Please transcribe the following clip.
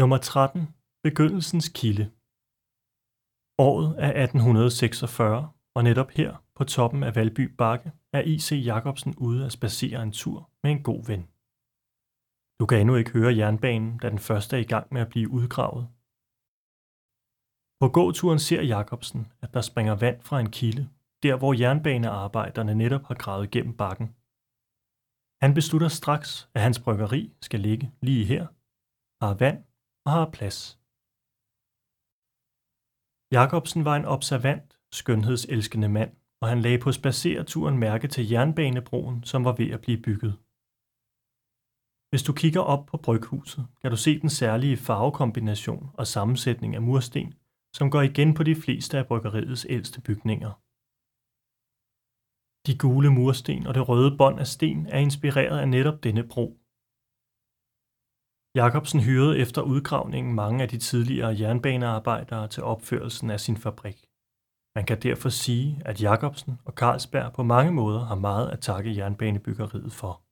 Nummer 13. Begyndelsens kilde. Året er 1846, og netop her, på toppen af Valby Bakke, er I.C. Jacobsen ude at spacere en tur med en god ven. Du kan endnu ikke høre jernbanen, da den første er i gang med at blive udgravet. På gåturen ser Jacobsen, at der springer vand fra en kilde, der hvor jernbanearbejderne netop har gravet gennem bakken. Han beslutter straks, at hans bryggeri skal ligge lige her, har vand og har plads. Jacobsen var en observant, skønhedselskende mand, og han lagde på spacereturen mærke til jernbanebroen, som var ved at blive bygget. Hvis du kigger op på bryghuset, kan du se den særlige farvekombination og sammensætning af mursten, som går igen på de fleste af bryggeriets ældste bygninger. De gule mursten og det røde bånd af sten er inspireret af netop denne bro. Jacobsen hyrede efter udgravningen mange af de tidligere jernbanearbejdere til opførelsen af sin fabrik. Man kan derfor sige, at Jacobsen og Carlsberg på mange måder har meget at takke jernbanebyggeriet for.